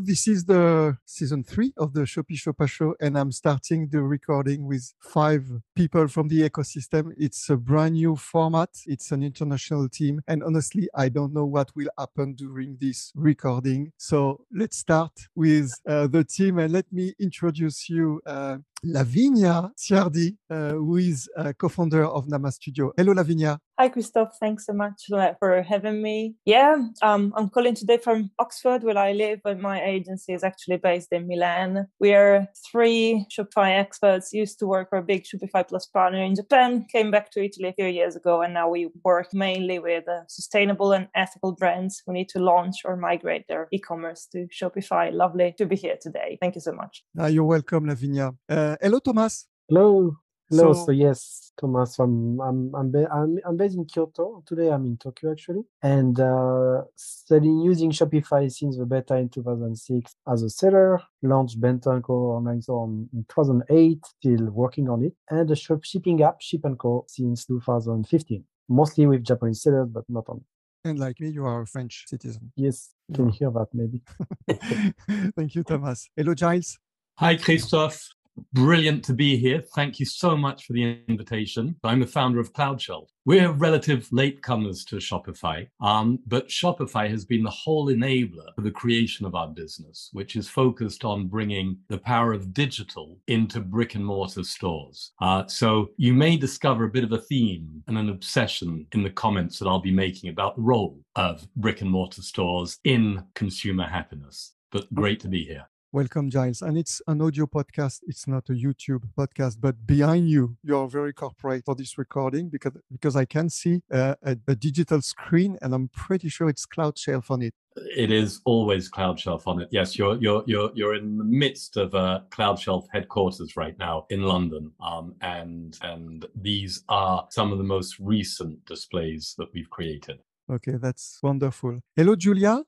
This is the season three of the Shopee Shoppa Show, and I'm starting the recording with five people from the ecosystem. It's a brand new format. It's an international team, and honestly, I don't know what will happen during this recording. So let's start with uh, the team, and let me introduce you. Uh, Lavinia Siardi, uh, who is a co-founder of Nama Studio. Hello, Lavinia. Hi, Christophe. Thanks so much for having me. Yeah, um, I'm calling today from Oxford, where I live, but my agency is actually based in Milan. We are three Shopify experts, used to work for a big Shopify Plus partner in Japan, came back to Italy a few years ago, and now we work mainly with uh, sustainable and ethical brands who need to launch or migrate their e-commerce to Shopify. Lovely to be here today. Thank you so much. Uh, you're welcome, Lavinia. Uh, hello, Thomas. Hello. Hello. So, so yes, Thomas. I'm I'm I'm, ba- I'm I'm based in Kyoto. Today I'm in Tokyo actually, and uh, studying using Shopify since the beta in 2006 as a seller. Launched Bento & Co online store in 2008. Still working on it, and the shop shipping app Ship & Co since 2015. Mostly with Japanese sellers, but not only. And like me, you are a French citizen. Yes, you can hear that maybe. Thank you, Thomas. Hello, Giles. Hi, Christophe. Brilliant to be here. Thank you so much for the invitation. I'm the founder of CloudShelf. We're relative latecomers to Shopify, um, but Shopify has been the whole enabler for the creation of our business, which is focused on bringing the power of digital into brick and mortar stores. Uh, so you may discover a bit of a theme and an obsession in the comments that I'll be making about the role of brick and mortar stores in consumer happiness. But great to be here. Welcome, Giles. And it's an audio podcast. It's not a YouTube podcast, but behind you, you're very corporate for this recording because, because I can see uh, a, a, digital screen and I'm pretty sure it's Cloud Shelf on it. It is always Cloud Shelf on it. Yes, you're, you're, you're, you're in the midst of uh, Cloud Shelf headquarters right now in London. Um, and, and these are some of the most recent displays that we've created. Okay, that's wonderful. Hello, Julia.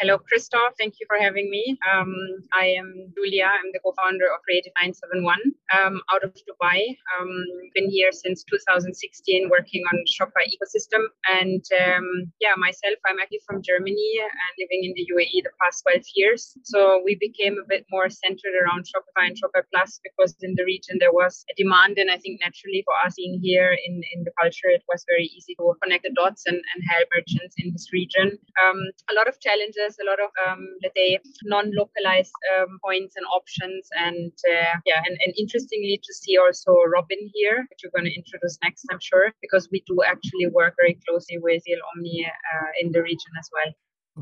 Hello, Christophe. Thank you for having me. Um, I am Julia. I'm the co-founder of Creative 971 um, out of Dubai. Um, been here since 2016 working on Shopify ecosystem. And um, yeah, myself, I'm actually from Germany and living in the UAE the past 12 years. So we became a bit more centered around Shopify and Shopify Plus because in the region there was a demand. And I think naturally for us being here in, in the culture, it was very easy to connect the dots and, and help merchants in this region. Um, a lot of challenges there's a lot of um, let's say non-localized um, points and options and uh, yeah and, and interestingly to see also robin here which you're going to introduce next i'm sure because we do actually work very closely with VL OMNI uh, in the region as well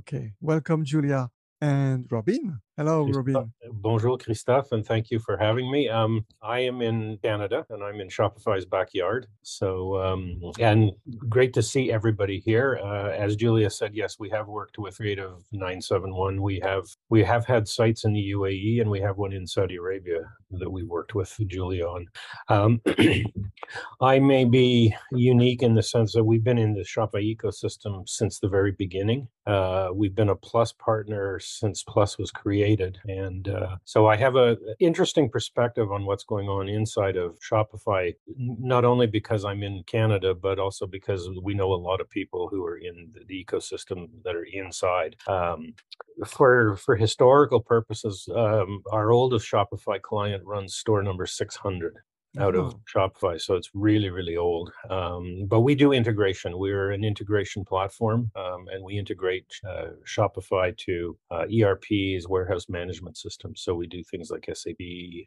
okay welcome julia and Robin. Hello, Robin. Bonjour, Christophe, and thank you for having me. Um, I am in Canada and I'm in Shopify's backyard. So, um, and great to see everybody here. Uh, as Julia said, yes, we have worked with Creative 971. We have we have had sites in the UAE and we have one in Saudi Arabia that we worked with Julia on. Um, I may be unique in the sense that we've been in the Shopify ecosystem since the very beginning. Uh, we've been a Plus partner since Plus was created. And uh, so I have an interesting perspective on what's going on inside of Shopify, not only because I'm in Canada, but also because we know a lot of people who are in the ecosystem that are inside. Um, for for historical purposes, um, our oldest Shopify client runs store number 600 out of oh. Shopify. So it's really, really old. Um, but we do integration. We're an integration platform um, and we integrate uh, Shopify to uh, ERPs, warehouse management systems. So we do things like SAP,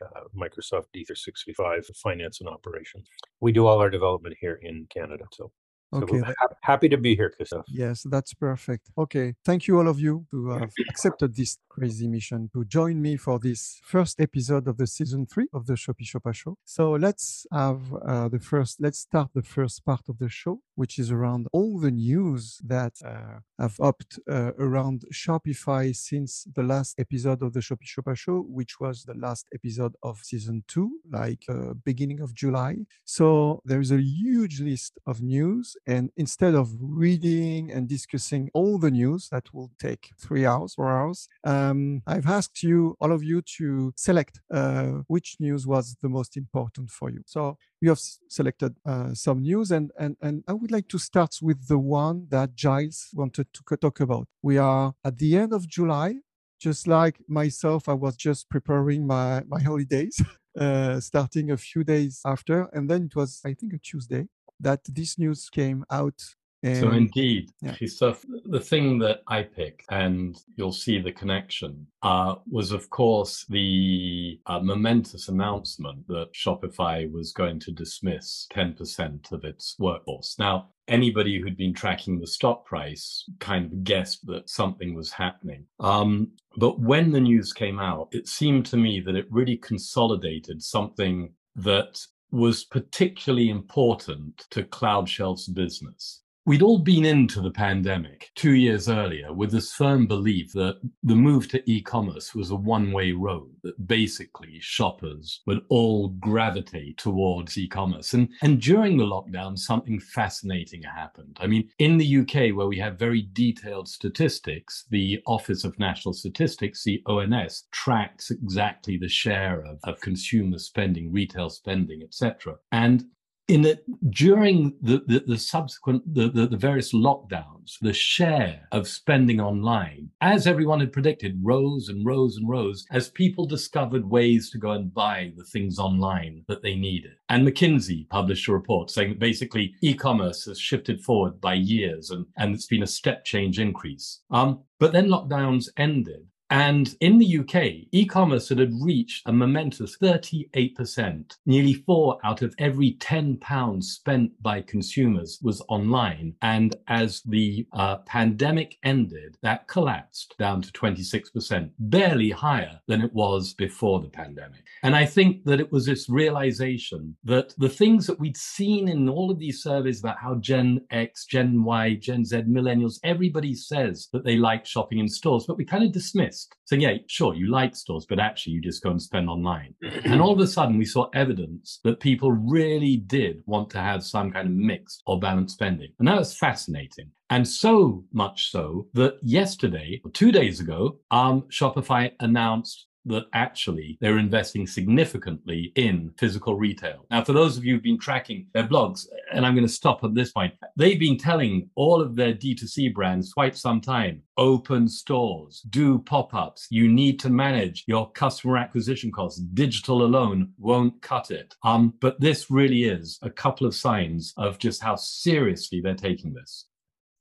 uh, Microsoft D365, finance and operations. We do all our development here in Canada. So Okay. So happy to be here, Christophe. Yes, that's perfect. Okay. Thank you, all of you, who have accepted this crazy mission to join me for this first episode of the season three of the Shopee Shoppa Show. So let's have uh, the first, let's start the first part of the show, which is around all the news that uh, have upped uh, around Shopify since the last episode of the Shopee Shoppa Show, which was the last episode of season two, like uh, beginning of July. So there is a huge list of news and instead of reading and discussing all the news that will take three hours, four hours, um, I've asked you, all of you, to select uh, which news was the most important for you. So you have selected uh, some news, and, and, and I would like to start with the one that Giles wanted to talk about. We are at the end of July. just like myself, I was just preparing my, my holidays, uh, starting a few days after. And then it was, I think, a Tuesday that this news came out and, so indeed, yeah. Christophe, the thing that I picked, and you'll see the connection, uh, was of course the uh, momentous announcement that Shopify was going to dismiss 10% of its workforce. Now, anybody who'd been tracking the stock price kind of guessed that something was happening. Um, but when the news came out, it seemed to me that it really consolidated something that was particularly important to CloudShelf's business. We'd all been into the pandemic two years earlier with this firm belief that the move to e commerce was a one way road, that basically shoppers would all gravitate towards e commerce. And, and during the lockdown, something fascinating happened. I mean, in the UK, where we have very detailed statistics, the Office of National Statistics, the ONS, tracks exactly the share of, of consumer spending, retail spending, etc. And in that during the, the, the subsequent the, the, the, various lockdowns the share of spending online as everyone had predicted rose and rose and rose as people discovered ways to go and buy the things online that they needed. And mckinsey published a report saying that basically e-commerce has shifted forward by years and, and it's been a step change increase. Um, but then lockdowns ended and in the UK, e commerce had reached a momentous 38%. Nearly four out of every 10 pounds spent by consumers was online. And as the uh, pandemic ended, that collapsed down to 26%, barely higher than it was before the pandemic. And I think that it was this realization that the things that we'd seen in all of these surveys about how Gen X, Gen Y, Gen Z, millennials, everybody says that they like shopping in stores, but we kind of dismiss saying, yeah, sure, you like stores, but actually you just go and spend online. and all of a sudden, we saw evidence that people really did want to have some kind of mixed or balanced spending. And that was fascinating. And so much so that yesterday, or two days ago, um, Shopify announced that actually they're investing significantly in physical retail. Now, for those of you who've been tracking their blogs, and I'm going to stop at this point, they've been telling all of their D2C brands quite some time open stores, do pop ups. You need to manage your customer acquisition costs. Digital alone won't cut it. Um, but this really is a couple of signs of just how seriously they're taking this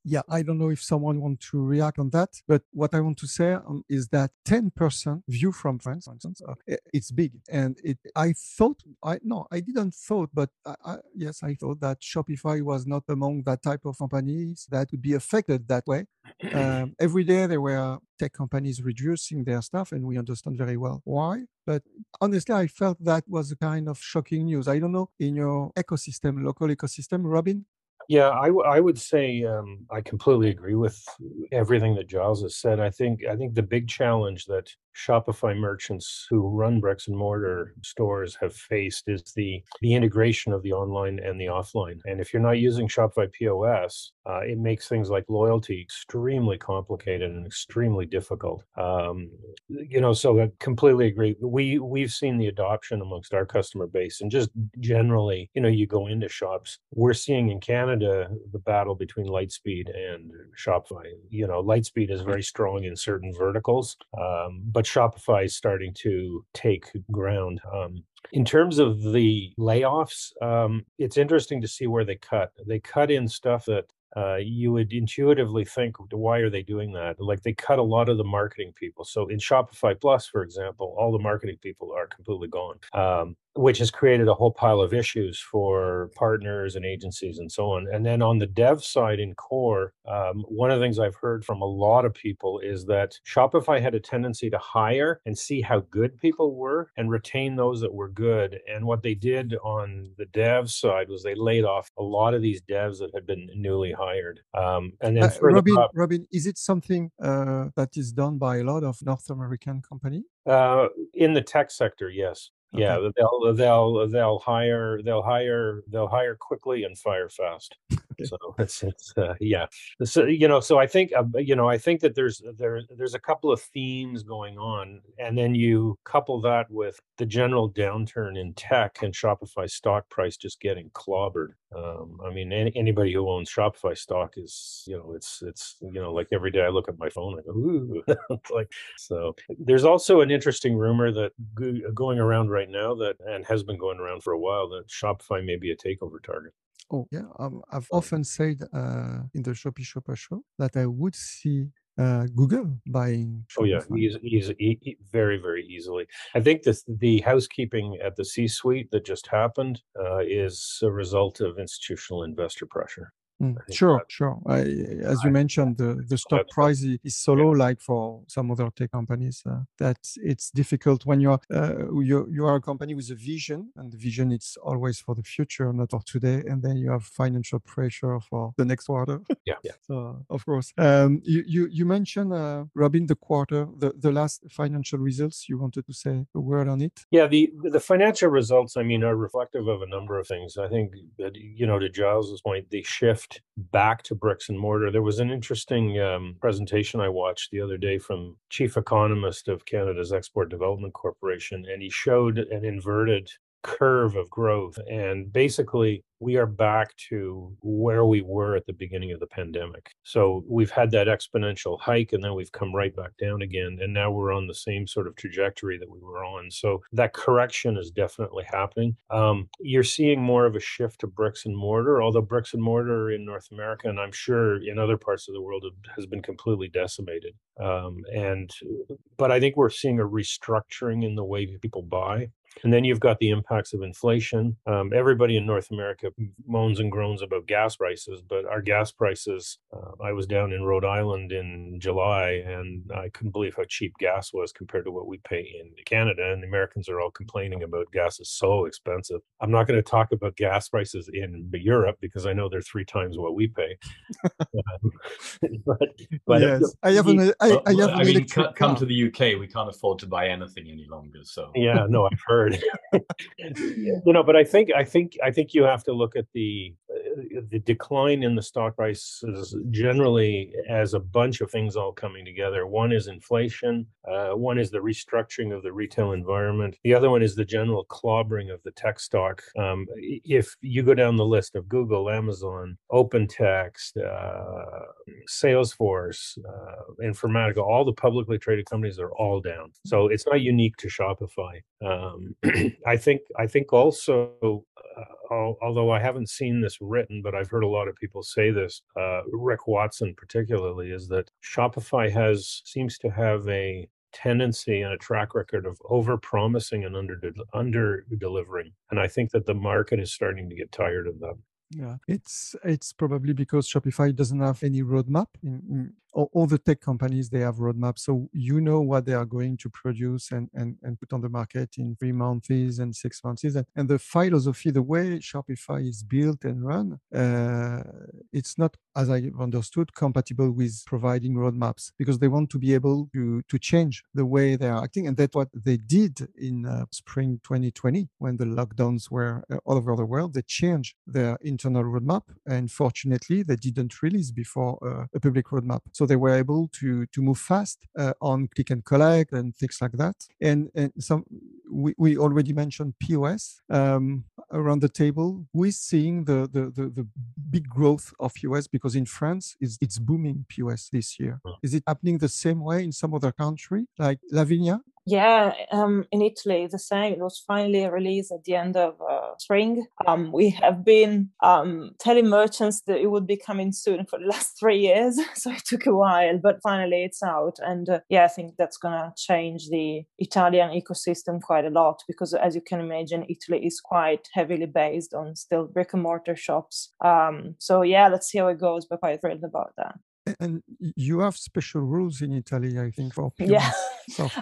yeah, I don't know if someone wants to react on that, but what I want to say um, is that 10% view from France, for instance, uh, it's big. And it, I thought, I no, I didn't thought, but I, I, yes, I thought that Shopify was not among that type of companies that would be affected that way. Um, every day there were tech companies reducing their stuff, and we understand very well why. But honestly, I felt that was a kind of shocking news. I don't know in your ecosystem, local ecosystem, Robin, yeah, I, w- I would say um, I completely agree with everything that Giles has said. I think I think the big challenge that Shopify merchants who run bricks and mortar stores have faced is the the integration of the online and the offline. And if you're not using Shopify POS, uh, it makes things like loyalty extremely complicated and extremely difficult. Um, you know, so I completely agree. We we've seen the adoption amongst our customer base, and just generally, you know, you go into shops. We're seeing in Canada the battle between Lightspeed and Shopify. You know, Lightspeed is very strong in certain verticals, um, but Shopify is starting to take ground. Um, in terms of the layoffs, um, it's interesting to see where they cut. They cut in stuff that uh, you would intuitively think, why are they doing that? Like they cut a lot of the marketing people. So in Shopify Plus, for example, all the marketing people are completely gone. Um, which has created a whole pile of issues for partners and agencies and so on. And then on the dev side in core, um, one of the things I've heard from a lot of people is that Shopify had a tendency to hire and see how good people were and retain those that were good. And what they did on the dev side was they laid off a lot of these devs that had been newly hired. Um, and then uh, Robin, up, Robin, is it something uh, that is done by a lot of North American company? Uh, in the tech sector, yes. Okay. Yeah, they'll they'll they'll hire they'll hire they'll hire quickly and fire fast. So it's, it's uh, yeah. So you know, so I think uh, you know, I think that there's there there's a couple of themes going on, and then you couple that with the general downturn in tech and Shopify stock price just getting clobbered. Um, I mean, any, anybody who owns Shopify stock is, you know, it's it's you know, like every day I look at my phone, I go, ooh, like so. There's also an interesting rumor that going around right now that and has been going around for a while that Shopify may be a takeover target. Oh yeah, um, I've often said uh, in the Shopee Shopper show that I would see uh, Google buying. Shopify. Oh yeah, easy, easy, e- very, very easily. I think this the housekeeping at the C-suite that just happened uh, is a result of institutional investor pressure. Mm, sure, that, sure. I, as you mentioned, the, the stock price is so low, like for some other tech companies, uh, that it's difficult when you're uh, you you are a company with a vision, and the vision it's always for the future, not for today, and then you have financial pressure for the next quarter. yeah, yeah. So of course, um, you you you mentioned uh, Robin the quarter, the the last financial results. You wanted to say a word on it? Yeah, the the financial results. I mean, are reflective of a number of things. I think that you know to Giles's point, the shift shift back to bricks and mortar. There was an interesting um, presentation I watched the other day from chief economist of Canada's Export Development Corporation, and he showed an inverted curve of growth. And basically, we are back to where we were at the beginning of the pandemic. So we've had that exponential hike and then we've come right back down again. And now we're on the same sort of trajectory that we were on. So that correction is definitely happening. Um, you're seeing more of a shift to bricks and mortar, although bricks and mortar in North America, and I'm sure in other parts of the world, has been completely decimated. Um, and, but I think we're seeing a restructuring in the way people buy. And then you've got the impacts of inflation. Um, everybody in North America moans and groans about gas prices, but our gas prices, uh, I was down in Rhode Island in July and I couldn't believe how cheap gas was compared to what we pay in Canada. And the Americans are all complaining about gas is so expensive. I'm not going to talk about gas prices in Europe because I know they're three times what we pay. um, but, but yes, I have an, I, I have I mean, come to the UK, we can't afford to buy anything any longer. So yeah, no, I've heard word. you know, but I think I think I think you have to look at the the decline in the stock prices generally as a bunch of things all coming together. One is inflation. Uh, one is the restructuring of the retail environment. The other one is the general clobbering of the tech stock. Um, if you go down the list of Google, Amazon, OpenText, uh, Salesforce, uh, Informatica, all the publicly traded companies are all down. So it's not unique to Shopify. Um, I think I think also, uh, although I haven't seen this written, but I've heard a lot of people say this. Uh, Rick Watson, particularly, is that Shopify has seems to have a tendency and a track record of over promising and under under delivering, and I think that the market is starting to get tired of that. Yeah, it's it's probably because Shopify doesn't have any roadmap. In, in, all, all, the tech companies they have roadmaps, so you know what they are going to produce and and, and put on the market in three months and six months. And, and the philosophy, the way Shopify is built and run, uh, it's not, as I understood, compatible with providing roadmaps because they want to be able to to change the way they are acting, and that's what they did in uh, spring 2020 when the lockdowns were uh, all over the world. They changed their internal roadmap, and fortunately, they didn't release before uh, a public roadmap. So they were able to to move fast uh, on click and collect and things like that. And, and some we, we already mentioned POS um, around the table. We're seeing the, the, the the big growth of POS because in France it's, it's booming POS this year. Is it happening the same way in some other country like Lavinia? Yeah, um, in Italy, the same. It was finally released at the end of uh, spring. Um, we have been um, telling merchants that it would be coming soon for the last three years, so it took a while, but finally it's out. And uh, yeah, I think that's going to change the Italian ecosystem quite a lot because, as you can imagine, Italy is quite heavily based on still brick and mortar shops. Um, so yeah, let's see how it goes, but quite thrilled about that. And you have special rules in Italy, I think, for. Yeah.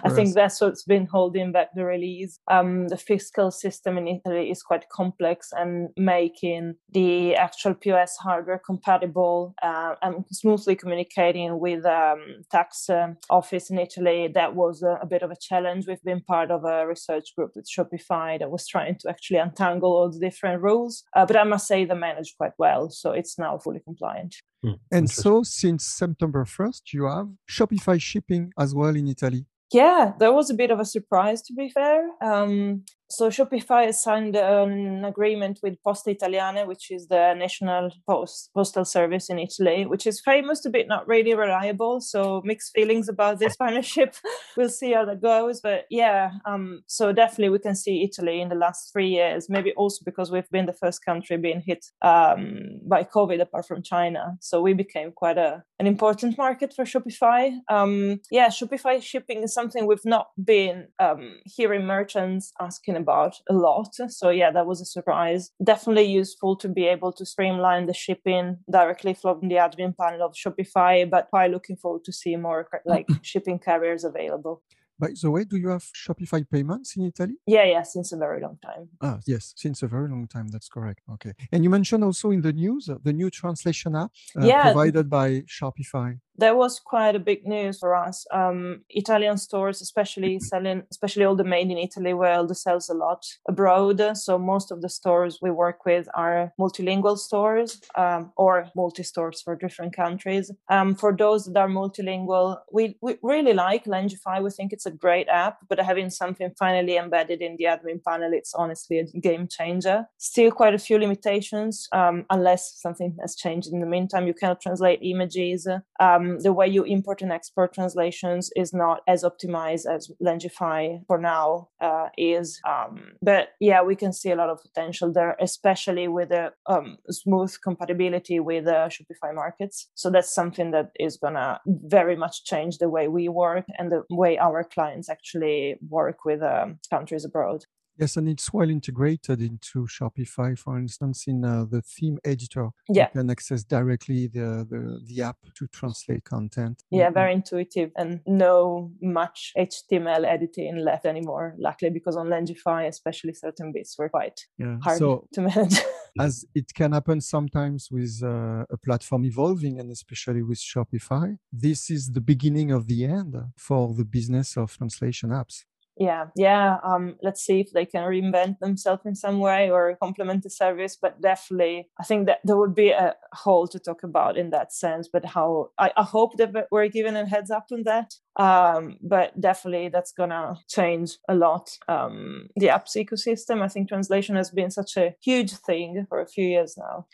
I think that's what's been holding back the release. Um, the fiscal system in Italy is quite complex and making the actual POS hardware compatible uh, and smoothly communicating with um, tax uh, office in Italy. That was a, a, bit of a challenge. We've been part of a research group with Shopify that was trying to actually untangle all the different rules. Uh, but I must say they managed quite well, so it's now fully compliant. Hmm, and so, since September 1st, you have Shopify shipping as well in Italy. Yeah, that was a bit of a surprise, to be fair. Um, so Shopify has signed an agreement with Poste Italiane, which is the national post postal service in Italy, which is famous be not really reliable. So mixed feelings about this partnership. we'll see how that goes. But yeah, um, so definitely we can see Italy in the last three years. Maybe also because we've been the first country being hit um, by COVID, apart from China. So we became quite a an important market for Shopify. Um, yeah, Shopify shipping is something we've not been um, hearing merchants asking about a lot. So yeah, that was a surprise. Definitely useful to be able to streamline the shipping directly from the admin panel of Shopify, but quite looking forward to see more like shipping carriers available. By the way, do you have Shopify payments in Italy? Yeah, yeah, since a very long time. Ah, yes, since a very long time. That's correct. Okay. And you mentioned also in the news uh, the new translation app uh, yeah. provided by Shopify that was quite a big news for us. Um, Italian stores, especially selling, especially all the made in Italy, where the sells a lot abroad. So most of the stores we work with are multilingual stores um, or multi stores for different countries. Um, for those that are multilingual, we, we really like Langify. We think it's a great app, but having something finally embedded in the admin panel, it's honestly a game changer. Still quite a few limitations, um, unless something has changed in the meantime. You cannot translate images. Um, um, the way you import and export translations is not as optimized as Langify for now uh, is. Um, but yeah, we can see a lot of potential there, especially with the um, smooth compatibility with the Shopify markets. So that's something that is gonna very much change the way we work and the way our clients actually work with um, countries abroad. Yes, and it's well integrated into Shopify. For instance, in uh, the theme editor, yeah. you can access directly the, the, the app to translate content. Yeah, mm-hmm. very intuitive and no much HTML editing left anymore. Luckily, because on Langify, especially certain bits were quite yeah. hard so, to manage. as it can happen sometimes with uh, a platform evolving, and especially with Shopify, this is the beginning of the end for the business of translation apps yeah yeah um let's see if they can reinvent themselves in some way or complement the service but definitely i think that there would be a whole to talk about in that sense but how i, I hope that we're given a heads up on that um but definitely that's gonna change a lot um the apps ecosystem i think translation has been such a huge thing for a few years now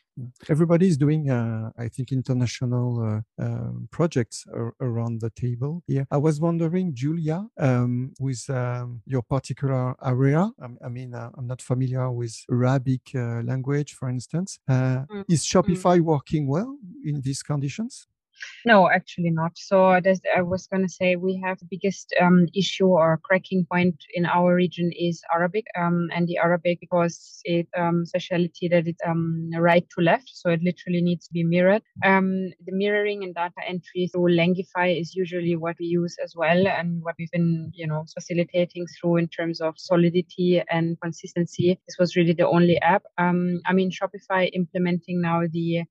everybody is doing uh, i think international uh, um, projects ar- around the table here i was wondering julia um, with um, your particular area i, I mean uh, i'm not familiar with arabic uh, language for instance uh, mm. is shopify mm. working well in these conditions no, actually not. So I was going to say we have the biggest um, issue or cracking point in our region is Arabic, um, and the Arabic because it um, specialty that it's um, right to left, so it literally needs to be mirrored. Um, the mirroring and data entry through Langify is usually what we use as well, and what we've been you know facilitating through in terms of solidity and consistency. This was really the only app. Um, I mean Shopify implementing now the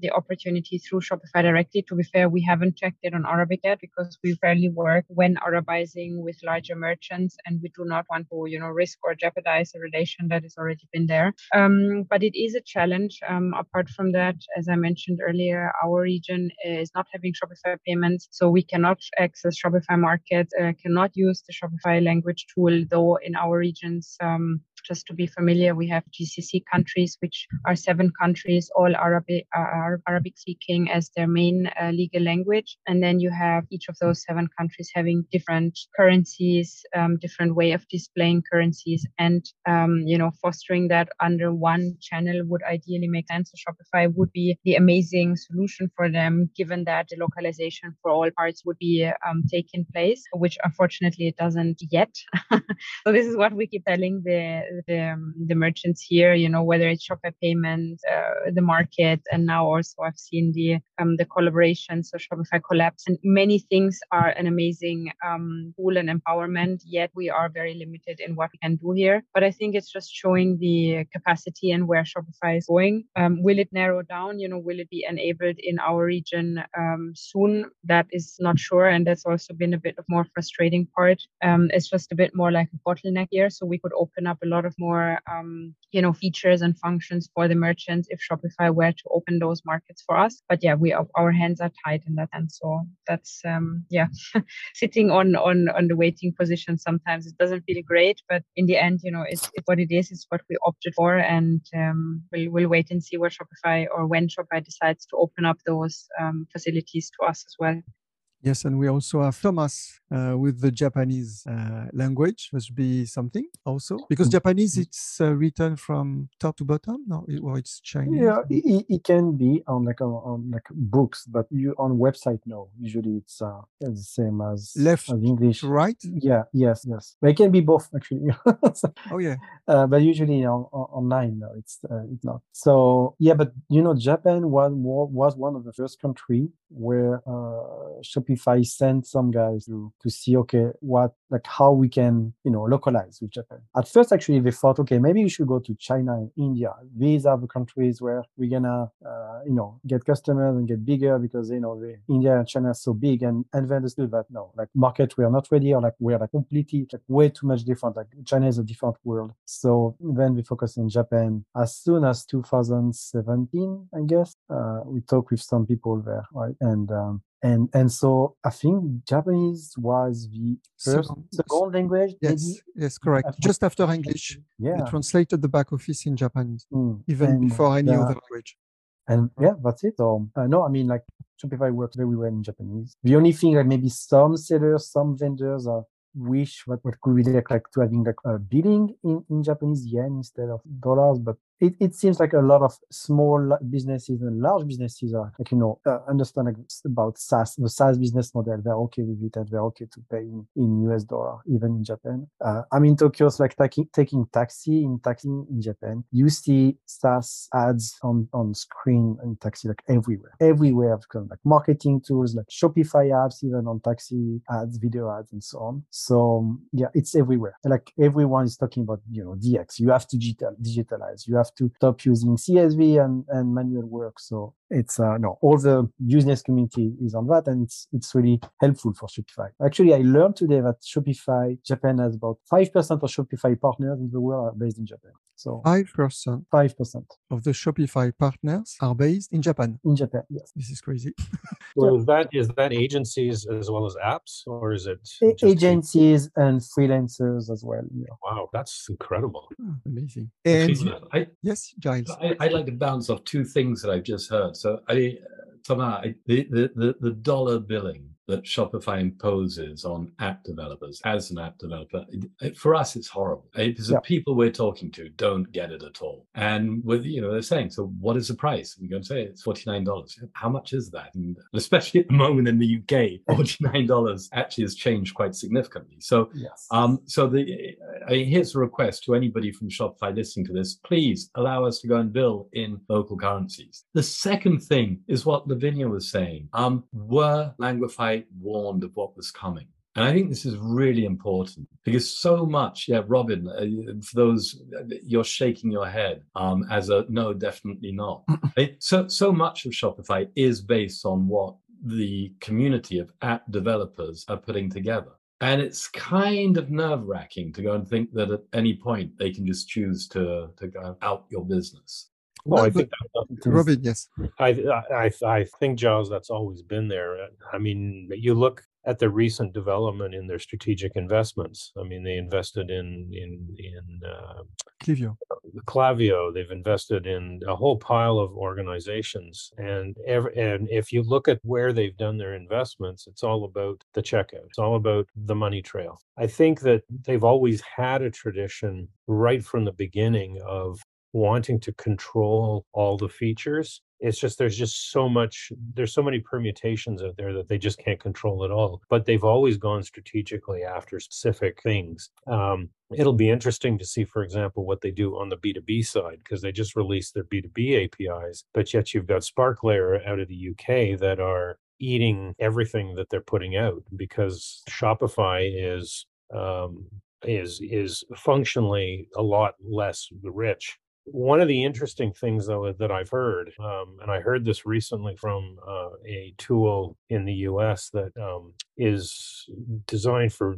the opportunity through Shopify directly to be fair, we haven't checked it on Arabic yet because we rarely work when Arabizing with larger merchants, and we do not want to, you know, risk or jeopardize a relation that has already been there. Um, but it is a challenge. Um, apart from that, as I mentioned earlier, our region is not having Shopify payments, so we cannot access Shopify Market, uh, cannot use the Shopify language tool. Though in our regions, um, just to be familiar, we have GCC countries, which are seven countries, all Arabic, uh, Arabic speaking as their main uh, legal language. And then you have each of those seven countries having different currencies, um, different way of displaying currencies, and um, you know fostering that under one channel would ideally make sense. So Shopify would be the amazing solution for them, given that the localization for all parts would be um, taking place, which unfortunately it doesn't yet. so this is what we keep telling the the, um, the merchants here, you know, whether it's Shopify Payment, uh, the market, and now also I've seen the um, the collaboration, so Shopify Collabs, and many things are an amazing um, tool and empowerment. Yet we are very limited in what we can do here. But I think it's just showing the capacity and where Shopify is going. Um, will it narrow down? You know, will it be enabled in our region um, soon? That is not sure, and that's also been a bit of more frustrating part. Um, it's just a bit more like a bottleneck here, so we could open up a lot of more, um, you know, features and functions for the merchants if Shopify were to open those markets for us. But yeah, we our hands are tied in that, and so that's um, yeah, sitting on on on the waiting position. Sometimes it doesn't feel great, but in the end, you know, it's, it's what it is. It's what we opted for, and um, we'll we'll wait and see what Shopify or when Shopify decides to open up those um, facilities to us as well. Yes, and we also have Thomas uh, with the Japanese uh, language. Must be something also because mm. Japanese it's uh, written from top to bottom, no, or it's Chinese. Yeah, it, it can be on like on, on, like books, but you on website no. Usually it's uh the same as left as English, right? Yeah, yes, yes. But it can be both actually. so, oh yeah. Uh, but usually on, on online no, it's uh, it's not. So yeah, but you know Japan was was one of the first country where uh, Shopify sent some guys to to see okay what like how we can you know localize with Japan. At first, actually, they thought okay maybe we should go to China and India. These are the countries where we're gonna uh, you know get customers and get bigger because you know the India and China are so big and and they understood that no like market we are not ready or like we are like completely like way too much different. Like China is a different world. So then we focus on Japan. As soon as 2017, I guess, uh, we talked with some people there, right? And um, and and so I think Japanese was the first second, second language. Yes, maybe? yes, correct. After Just after English, yeah, they translated the back office in Japanese, mm. even and, before any uh, other language. And yeah, that's it. So uh, no, I mean like Shopify works very well in Japanese. The only thing like maybe some sellers, some vendors are wish what, what could be like, like to having like a billing in, in Japanese yen instead of dollars, but it, it seems like a lot of small businesses and large businesses are like you know uh, understand about SaaS the SaaS business model. They're okay with it and they're okay to pay in, in US dollar even in Japan. Uh, I'm in Tokyo so like taking taking taxi in taxi in Japan. You see SaaS ads on on screen in taxi like everywhere. Everywhere like marketing tools like Shopify apps even on taxi ads video ads and so on. So yeah it's everywhere. Like everyone is talking about you know DX you have to digital digitalize. You have have to stop using CSV and, and manual work. So it's uh, no, all the business community is on that, and it's it's really helpful for Shopify. Actually, I learned today that Shopify Japan has about five percent of Shopify partners in the world are based in Japan. So five percent, five percent of the Shopify partners are based in Japan. In Japan, yes. This is crazy. well, is that is that agencies as well as apps, or is it agencies and freelancers as well? Yeah. Wow, that's incredible. Oh, amazing. And I, yes, Giles. I, I'd like to bounce off two things that I've just heard. So I, uh, Thomas, the, the, the, the dollar billing that Shopify imposes on app developers as an app developer, it, for us, it's horrible because yeah. the people we're talking to don't get it at all. And with, you know, they're saying, so what is the price? We're going to say it's $49. How much is that? And especially at the moment in the UK, $49 actually has changed quite significantly. So, yes. um, so the, uh, here's a request to anybody from Shopify listening to this, please allow us to go and bill in local currencies. The second thing is what Lavinia was saying. Um, were Langify warned of what was coming. And I think this is really important because so much, yeah, Robin, uh, for those, uh, you're shaking your head um, as a no, definitely not. so, so much of Shopify is based on what the community of app developers are putting together. And it's kind of nerve wracking to go and think that at any point they can just choose to, to go out your business. Well, I think that, Robin, yes. I, I I think Giles, that's always been there. I mean, you look at the recent development in their strategic investments. I mean, they invested in in in uh, Klaviyo. Klaviyo. They've invested in a whole pile of organizations, and every, and if you look at where they've done their investments, it's all about the checkout. It's all about the money trail. I think that they've always had a tradition right from the beginning of wanting to control all the features. It's just there's just so much there's so many permutations out there that they just can't control it all but they've always gone strategically after specific things. Um, it'll be interesting to see for example what they do on the b2b side because they just released their b2b apis but yet you've got sparklayer out of the uk that are eating everything that they're putting out because shopify is um, is is functionally a lot less rich one of the interesting things, though, that I've heard, um, and I heard this recently from uh, a tool in the US that um, is designed for,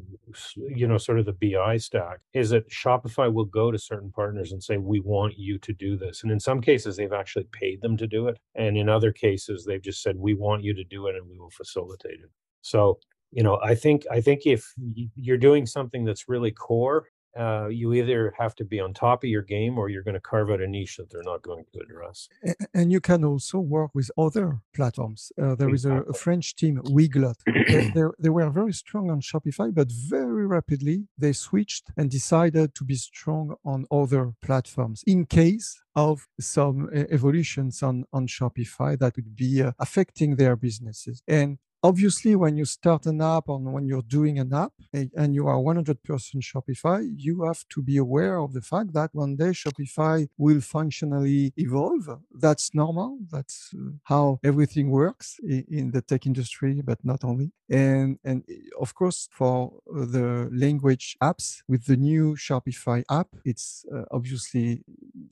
you know, sort of the BI stack, is that Shopify will go to certain partners and say, we want you to do this. And in some cases, they've actually paid them to do it. And in other cases, they've just said, we want you to do it and we will facilitate it. So you know i think i think if you're doing something that's really core uh, you either have to be on top of your game or you're going to carve out a niche that they're not going to address. And you can also work with other platforms. Uh, there exactly. is a, a, French team, Weglot. they, they, they, were very strong on Shopify, but very rapidly they switched and decided to be strong on other platforms in case of some evolutions on, on Shopify that would be uh, affecting their businesses. And obviously when you start an app or when you're doing an app and you are 100% shopify you have to be aware of the fact that one day shopify will functionally evolve. That's normal. That's uh, how everything works in the tech industry but not only. And and eh, of course for the language apps with the new shopify app it's uh, obviously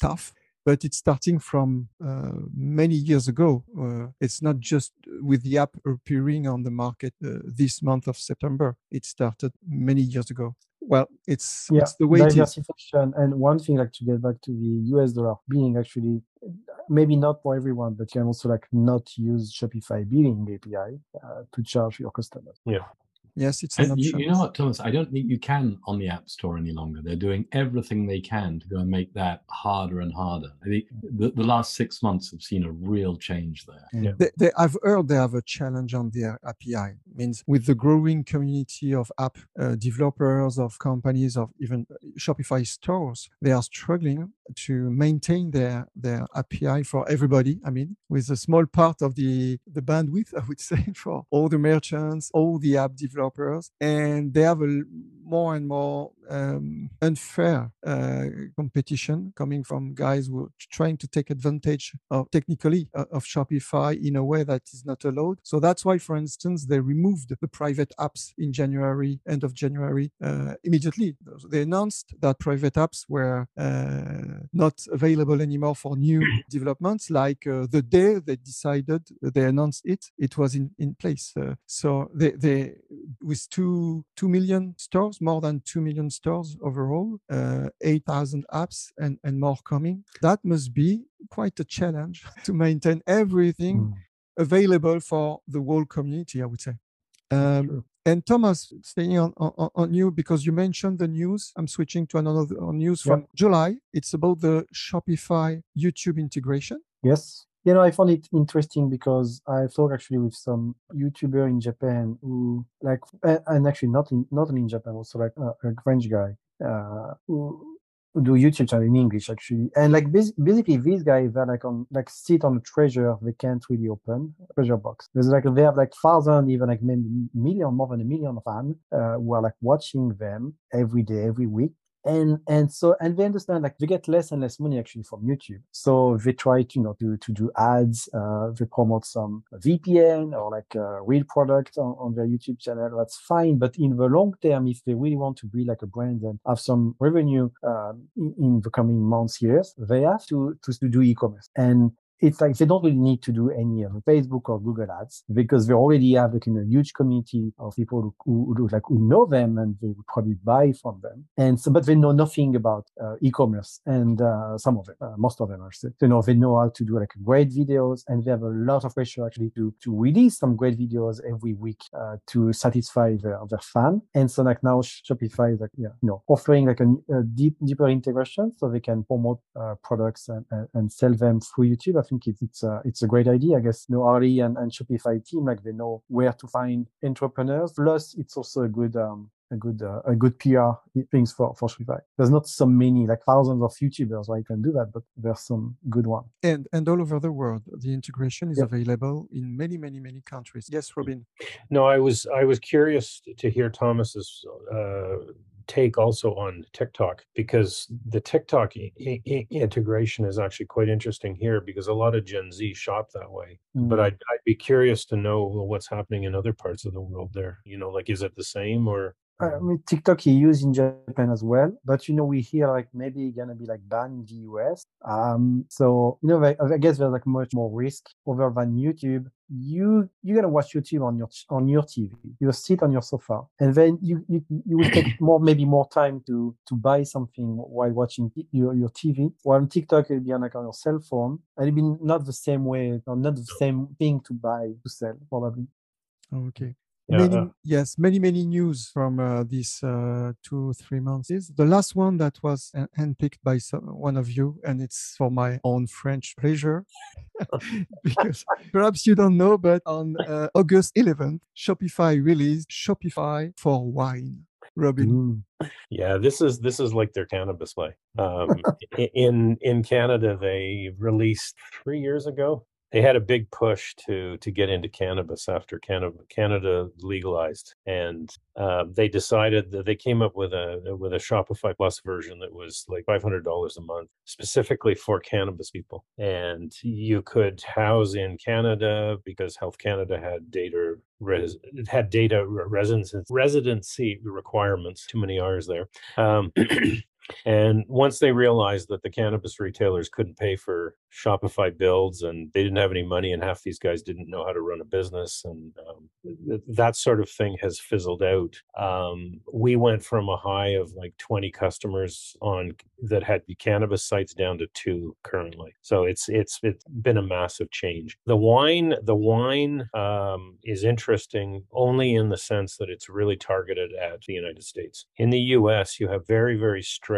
tough but it's starting from uh, many years ago. Uh, it's not just with the app appearing on the market uh, this month of September. It started many years ago. Well, it's, yeah, it's the way diversification. And one thing, like to get back to the US dollar being actually maybe not for everyone, but you can also like not use Shopify billing API uh, to charge your customers. Yeah. Yes, it's an you, you, know what, Thomas? I don't think you can on the App Store any longer. They're doing everything they can to go and make that harder and harder. I think the, the last six months have seen a real change there. Yeah. They, they, I've heard they have a challenge on their API. It means with the growing community of app uh, developers, of companies, of even Shopify stores, they are struggling to maintain their their API for everybody. I mean, with a small part of the the bandwidth, I would say, for all the merchants, all the app developers, and they have a more and more um, unfair uh, competition coming from guys who are trying to take advantage of technically uh, of Shopify in a way that is not allowed. So that's why, for instance, they removed the private apps in January, end of January, uh, immediately. They announced that private apps were uh, not available anymore for new developments. Like uh, the day they decided, they announced it, it was in, in place. Uh, so they, they, with two, two million stores, more than two million stores overall, uh, 8,000 apps and, and more coming. That must be quite a challenge to maintain everything mm. available for the whole community, I would say. Um, and Thomas, staying on, on, on, you because you mentioned the news. I'm switching to another news from. July. It's about the Shopify YouTube integration. Yes. You know, I found it interesting because I talked actually with some YouTuber in Japan who like, and actually not in not only in Japan, also like a French guy uh, who do YouTube channel in English actually, and like basically these guys are like on like sit on a treasure they can't really open treasure box. There's like they have like thousand, even like maybe million, more than a million fans uh, who are like watching them every day, every week, and and so and they understand like they get less and less money actually from youtube. So they try to you know to, to do ads uh, they promote some vpn or like a real product on, on their youtube channel. That's fine. But in the long term if they really want to be like a brand and have some revenue uh, in, in, the coming months years they have to to, to do e-commerce. And it's like they don't really need to do any of Facebook or Google ads because they already have like a huge community of people who, who, like who know them and they would probably buy from them. And so, but they know nothing about uh, e-commerce and uh, some of it, uh, most of them are still, you know, they know how to do like great videos and they have a lot of pressure actually to, to release some great videos every week uh, to satisfy their, their fan. And so like now Shopify is like, yeah, you know, offering like a, a deep, deeper integration so they can promote uh, products and, and, sell them through YouTube think it, it's a, it's a great idea. I guess you know, Harley and, and Shopify team like they know where to find entrepreneurs. Plus, it's also a good um, a good uh, a good PR things for for Shopify. There's not so many like thousands of YouTubers right can do that, but there's some good ones. And and all over the world, the integration is yep. available in many many many countries. Yes, Robin. No, I was I was curious to hear Thomas's uh, take also on TikTok because the TikTok I- I- integration is actually quite interesting here because a lot of Gen Z shop that way. Mm. But I'd, I'd be curious to know what's happening in other parts of the world there. You know, like is it the same or I mean, TikTok he used in Japan as well, but you know, we hear like maybe gonna be like banned in the US. Um, so you know, I, I guess there's like much more risk over than YouTube. You you're gonna watch YouTube on your on your TV. You sit on your sofa, and then you you you will take more maybe more time to to buy something while watching your your TV. While on TikTok it'll be on like on your cell phone, and it'll be not the same way or not the same thing to buy to sell probably. Okay. Yeah, many, uh, yes, many, many news from uh, these uh, two, three months. Is the last one that was handpicked by some, one of you, and it's for my own French pleasure, because perhaps you don't know, but on uh, August 11th, Shopify released Shopify for Wine. Robin. Mm. Yeah, this is this is like their cannabis play. Um, in in Canada, they released three years ago they had a big push to to get into cannabis after Canada Canada legalized, and uh, they decided that they came up with a with a Shopify Plus version that was like five hundred dollars a month, specifically for cannabis people, and you could house in Canada because Health Canada had data res, had data residency residency requirements. Too many R's there. Um, And once they realized that the cannabis retailers couldn't pay for Shopify builds and they didn't have any money, and half these guys didn't know how to run a business, and um, that sort of thing has fizzled out. Um, we went from a high of like 20 customers on that had cannabis sites down to two currently. So it's it's it's been a massive change. The wine, the wine um, is interesting only in the sense that it's really targeted at the United States. In the U.S., you have very very strict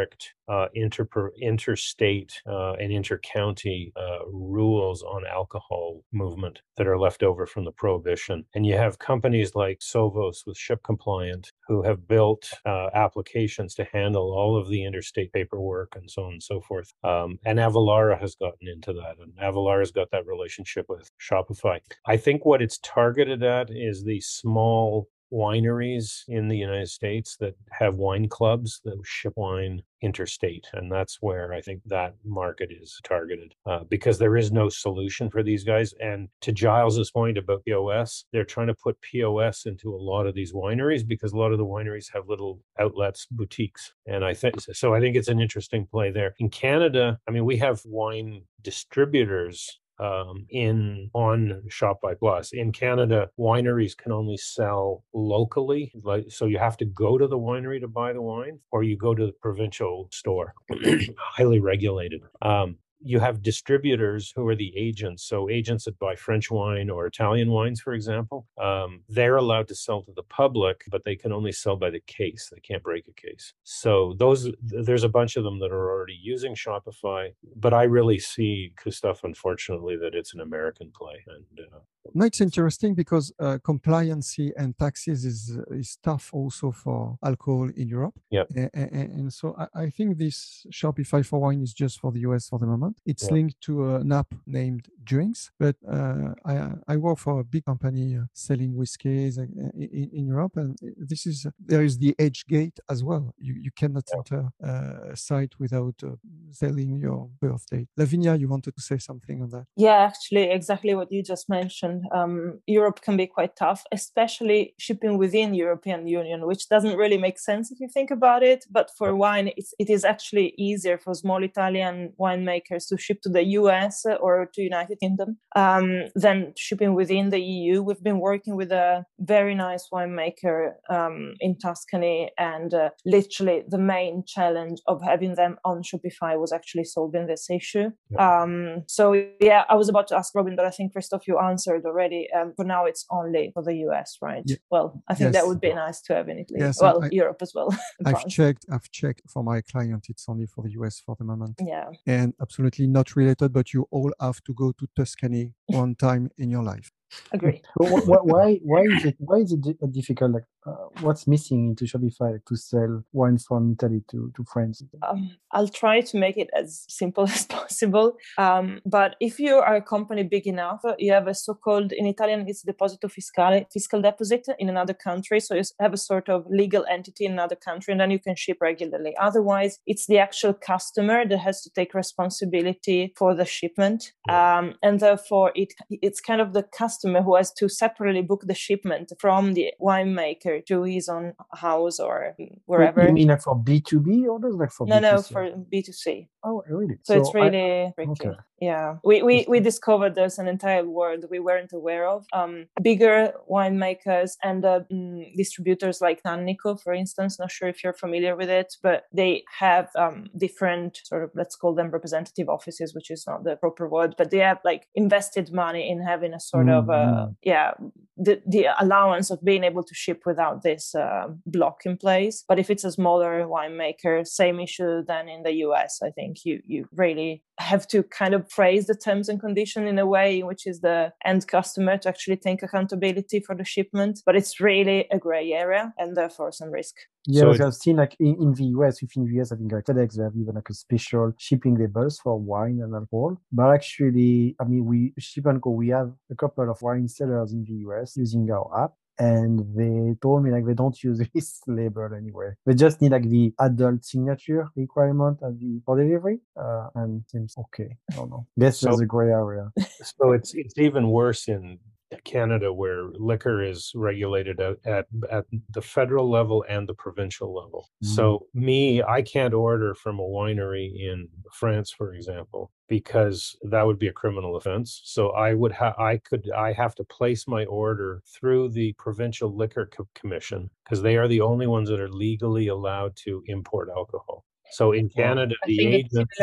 uh, inter interstate uh, and intercounty uh, rules on alcohol movement that are left over from the prohibition. And you have companies like Sovos with Ship Compliant who have built uh, applications to handle all of the interstate paperwork and so on and so forth. Um, and Avalara has gotten into that, and Avalara has got that relationship with Shopify. I think what it's targeted at is the small wineries in the United States that have wine clubs that ship wine interstate. And that's where I think that market is targeted uh, because there is no solution for these guys. And to Giles's point about POS, they're trying to put POS into a lot of these wineries because a lot of the wineries have little outlets, boutiques. And I think so. I think it's an interesting play there. In Canada, I mean, we have wine distributors um, in on Shopify Plus. In Canada, wineries can only sell locally, like so you have to go to the winery to buy the wine, or you go to the provincial store, highly regulated. Um, you have distributors who are the agents. So agents that buy French wine or Italian wines, for example, um, they're allowed to sell to the public, but they can only sell by the case. They can't break a case. So those there's a bunch of them that are already using Shopify, but I really see Christophe, unfortunately, that it's an American play. And uh, no, it's interesting because uh, compliancy and taxes is is tough also for alcohol in Europe. Yeah, and, and, and, so I, I, think this Shopify for wine is just for the US for the moment. It's yeah. linked to an app named Drinks, but uh, I I work for a big company uh, selling whiskeys uh, in, in, Europe, and this is there is the age gate as well. You you cannot yeah. enter uh, a site without uh, selling your birth date. Lavinia, you wanted to say something on that? Yeah, actually, exactly what you just mentioned. Um, Europe can be quite tough, especially shipping within European Union, which doesn't really make sense if you think about it. But for wine, it's, it is actually easier for small Italian winemakers to ship to the US or to United Kingdom um, than shipping within the EU. We've been working with a very nice winemaker um, in Tuscany, and uh, literally the main challenge of having them on Shopify was actually solving this issue. Yeah. Um, so yeah, I was about to ask Robin, but I think Christophe, you answered already. Um, for now, it's only for the US, right? Yeah. Well, I think yes. that would be nice to have in Italy. Yes, well, I, Europe as well. I've checked. I've checked for my client. It's only for the US for the moment. Yeah. And absolutely not related, but you all have to go to Tuscany one time in your life. Agree. why, why is it why is it difficult? Like, uh, what's missing into Shopify to sell wine from Italy to to France? Um, I'll try to make it as simple as possible. Um, but if you are a company big enough, you have a so-called in Italian it's deposito fiscale, fiscal deposit in another country. So you have a sort of legal entity in another country, and then you can ship regularly. Otherwise, it's the actual customer that has to take responsibility for the shipment, um, and therefore it it's kind of the customer who has to separately book the shipment from the winemaker to his own house or wherever. You mean like for B two B orders, like for no, B2C? no, for B two C. Oh, really? So, so it's really I, tricky. Okay. Yeah, we, we we discovered there's an entire world we weren't aware of. Um, bigger winemakers and uh, mm, distributors like Tannico, for instance. Not sure if you're familiar with it, but they have um, different sort of let's call them representative offices, which is not the proper word, but they have like invested money in having a sort mm-hmm. of uh, yeah the the allowance of being able to ship without this uh, block in place. But if it's a smaller winemaker, same issue than in the US. I think you you really have to kind of phrase the terms and condition in a way which is the end customer to actually take accountability for the shipment but it's really a gray area and therefore some risk. Yeah so i've seen like in, in the us within the us i think like fedex they have even like a special shipping labels for wine and alcohol. But actually i mean we Ship&co we have a couple of wine sellers in the us using our app and they told me like they don't use this label anywhere. They just need like the adult signature requirement at the for delivery, uh, and seems okay. I don't know. Guess so, there's a gray area. So it's it's even worse in Canada, where liquor is regulated at, at, at the federal level and the provincial level. Mm. So, me, I can't order from a winery in France, for example, because that would be a criminal offense. So, I would have, I could, I have to place my order through the provincial liquor co- commission because they are the only ones that are legally allowed to import alcohol. So, in Canada, the agents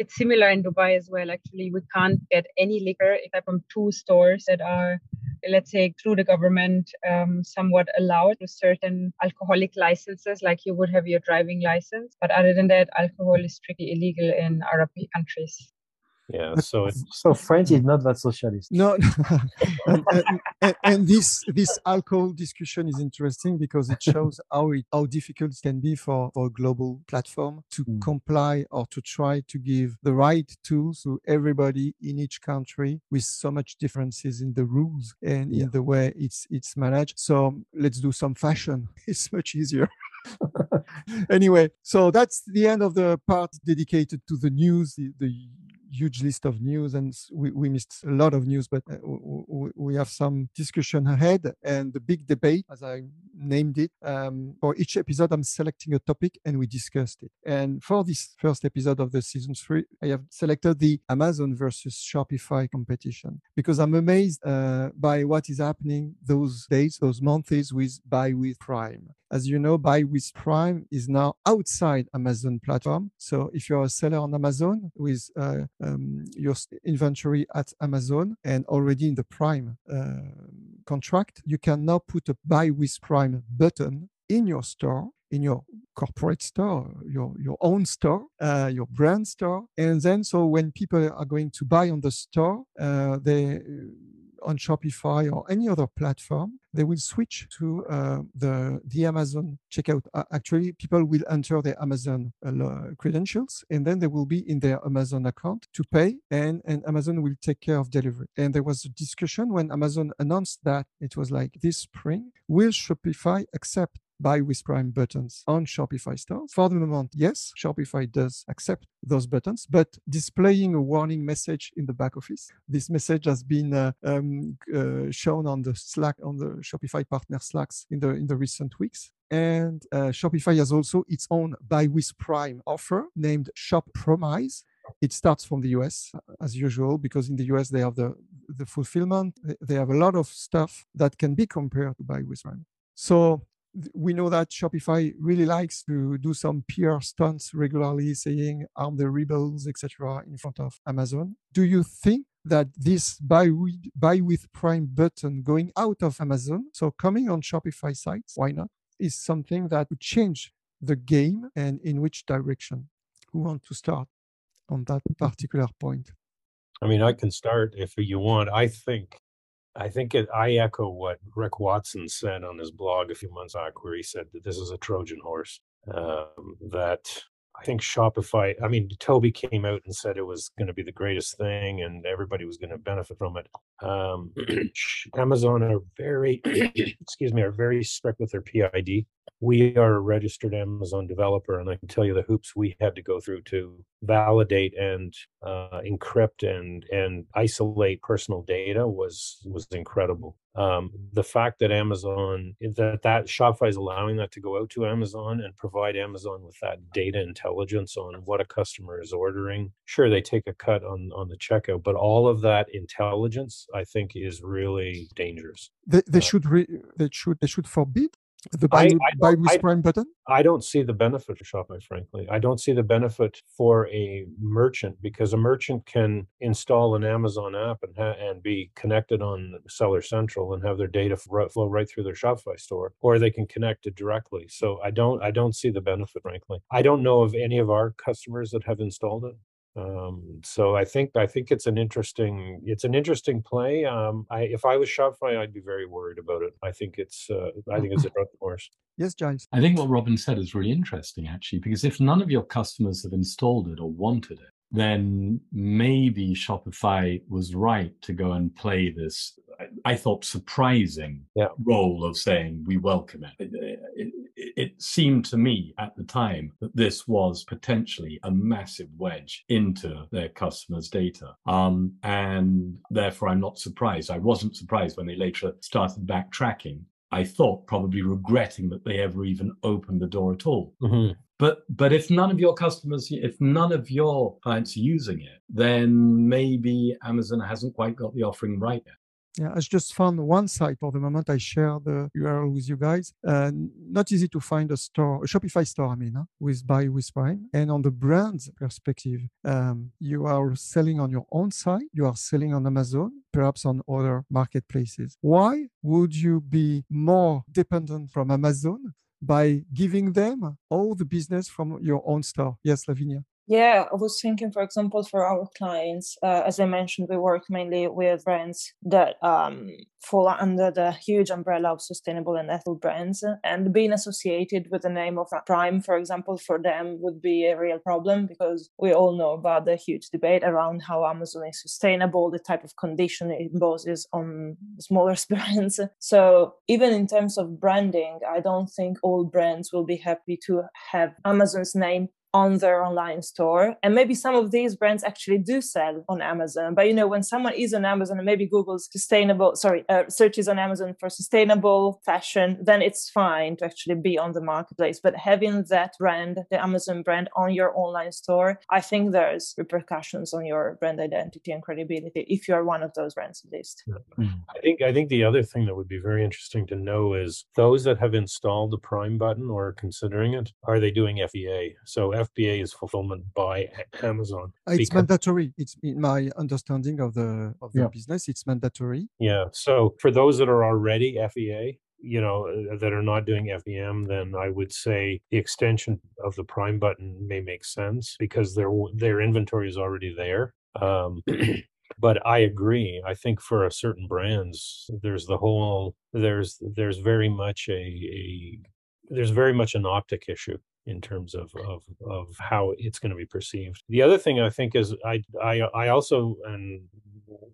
it's similar in Dubai as well. Actually, we can't get any liquor except from two stores that are, let's say, through the government, um, somewhat allowed with certain alcoholic licenses, like you would have your driving license. But other than that, alcohol is strictly illegal in Arab countries yeah so so french is not that socialist. No, and, and, and, this this alcohol discussion is interesting because it shows how it how difficult it can be for, for a global platform to mm. comply or to try to give the right tools to everybody in each country with so much differences in the rules and yeah. in the way it's it's managed. So let's do some fashion. It's much easier. Anyway, so that's the end of the part dedicated to the news, the, the huge list of news and we, we missed a lot of news but uh, we have some discussion ahead and the big debate as i named it um, for each episode i'm selecting a topic and we discussed it. And for this first episode of the season three i have selected the amazon versus shopify competition because i'm amazed uh, by what is happening those days those months with buy with prime as you know, Buy with Prime is now outside Amazon platform. So if you're a seller on Amazon with uh, um, your inventory at Amazon and already in the Prime uh, contract, you can now put a Buy with Prime button in your store in your corporate store, your, your own store, uh, your brand store. And then, so when people are going to buy on the store, uh, they on Shopify or any other platform, they will switch to uh, the the Amazon checkout. Uh, actually, people will enter their Amazon uh, credentials, and then they will be in their Amazon account to pay, and and Amazon will take care of delivery. And there was a discussion when Amazon announced that it was like this spring, will Shopify accept buy with Prime buttons on Shopify stores. For the moment, yes, Shopify does accept those buttons, but displaying a warning message in the back office. This message has been uh, um, uh, shown on the Slack, on the Shopify partner Slacks in the in the recent weeks. And uh, Shopify has also its own buy with Prime offer named Shop Promise. It starts from the US uh, as usual because in the US they have the the fulfillment. They have a lot of stuff that can be compared to buy with Prime. So we know that Shopify really likes to do some PR stunts regularly, saying "arm the rebels," etc., in front of Amazon. Do you think that this buy with, buy with Prime button going out of Amazon, so coming on Shopify sites, why not, is something that would change the game and in which direction? Who want to start on that particular point? I mean, I can start if you want. I think I think it, I echo what Rick Watson said on his blog a few months back, where he said that this is a Trojan horse. Um, that I think Shopify, I mean, Tobi came out and said it was going to be the greatest thing and everybody was going to benefit from it. Um, Amazon are very, excuse me, are very strict with their PII we are a registered Amazon developer, and I can tell you the hoops we had to go through to validate and uh, encrypt and and isolate personal data was was incredible. Um, the fact that Amazon that that Shopify is allowing that to go out to Amazon and provide Amazon with that data intelligence on what a customer is ordering. Sure, they take a cut on on the checkout, but all of that intelligence, I think, is really dangerous. They, they uh, should re, they should they should forbid the buy, I, I buy with I, Prime button? I don't see the benefit for Shopify, frankly. I don't see the benefit for a merchant because a merchant can install an Amazon app and ha- and be connected on Seller Central and have their data flow right through their Shopify store, or they can connect it directly. So I don't I don't see the benefit, frankly. I don't know of any of our customers that have installed it. Um, so I think I think it's an interesting it's an interesting play. Um, I, if I was Shopify, I'd be very worried about it. I think it's uh, I think it's a drug horse. Yes, Giles. I think what Robin said is really interesting actually, because if none of your customers have installed it or wanted it, then maybe Shopify was right to go and play this, I thought, surprising yeah. role of saying we welcome it. It, it. it, seemed to me at the time that this was potentially a massive wedge into their customers' data. Um, and therefore, I'm not surprised. I wasn't surprised when they later started backtracking. I thought probably regretting that they ever even opened the door at all. Mm-hmm. But but if none of your customers, if none of your clients are using it, then maybe Amazon hasn't quite got the offering right yet. Yeah, I just found one site for the moment. I share the URL with you guys. Uh, not easy to find a store, a Shopify store, I mean, huh, with Buy with Prime. And on the brand perspective, um, you are selling on your own site, you are selling on Amazon, perhaps on other marketplaces. Why would you be more dependent from Amazon by giving them all the business from your own store. Yes, Lavinia. Yeah, I was thinking, for example, for our clients, uh, as I mentioned, we work mainly with brands that um, fall under the huge umbrella of sustainable and ethical brands. And being associated with the name of Prime, for example, for them would be a real problem because we all know about the huge debate around how Amazon is sustainable, the type of condition it imposes on smaller brands. So even in terms of branding, I don't think all brands will be happy to have Amazon's name on their online store. And maybe some of these brands actually do sell on amazon. But you know when someone is on amazon and maybe google's sustainable sorry uh, searches on amazon for sustainable fashion then it's fine to actually be on the marketplace. But having that brand the amazon brand on your online store i think there's repercussions on your brand identity and credibility if you're one of those brands at least. I think i think the other thing that would be very interesting to know is those that have installed the prime button or are considering it are they doing fea so FBA is fulfillment by Amazon. It's mandatory. It's in my understanding of the of the yeah. business. It's mandatory. Yeah. So for those that are already FBA, you know uh, that are not doing FBM, then I would say the extension of the Prime button may make sense because their their inventory is already there. Um, but I agree. I think for a certain brands, there's the whole there's there's very much a, a there's very much an optic issue in terms of, of of how it's going to be perceived. The other thing I think is I I I also and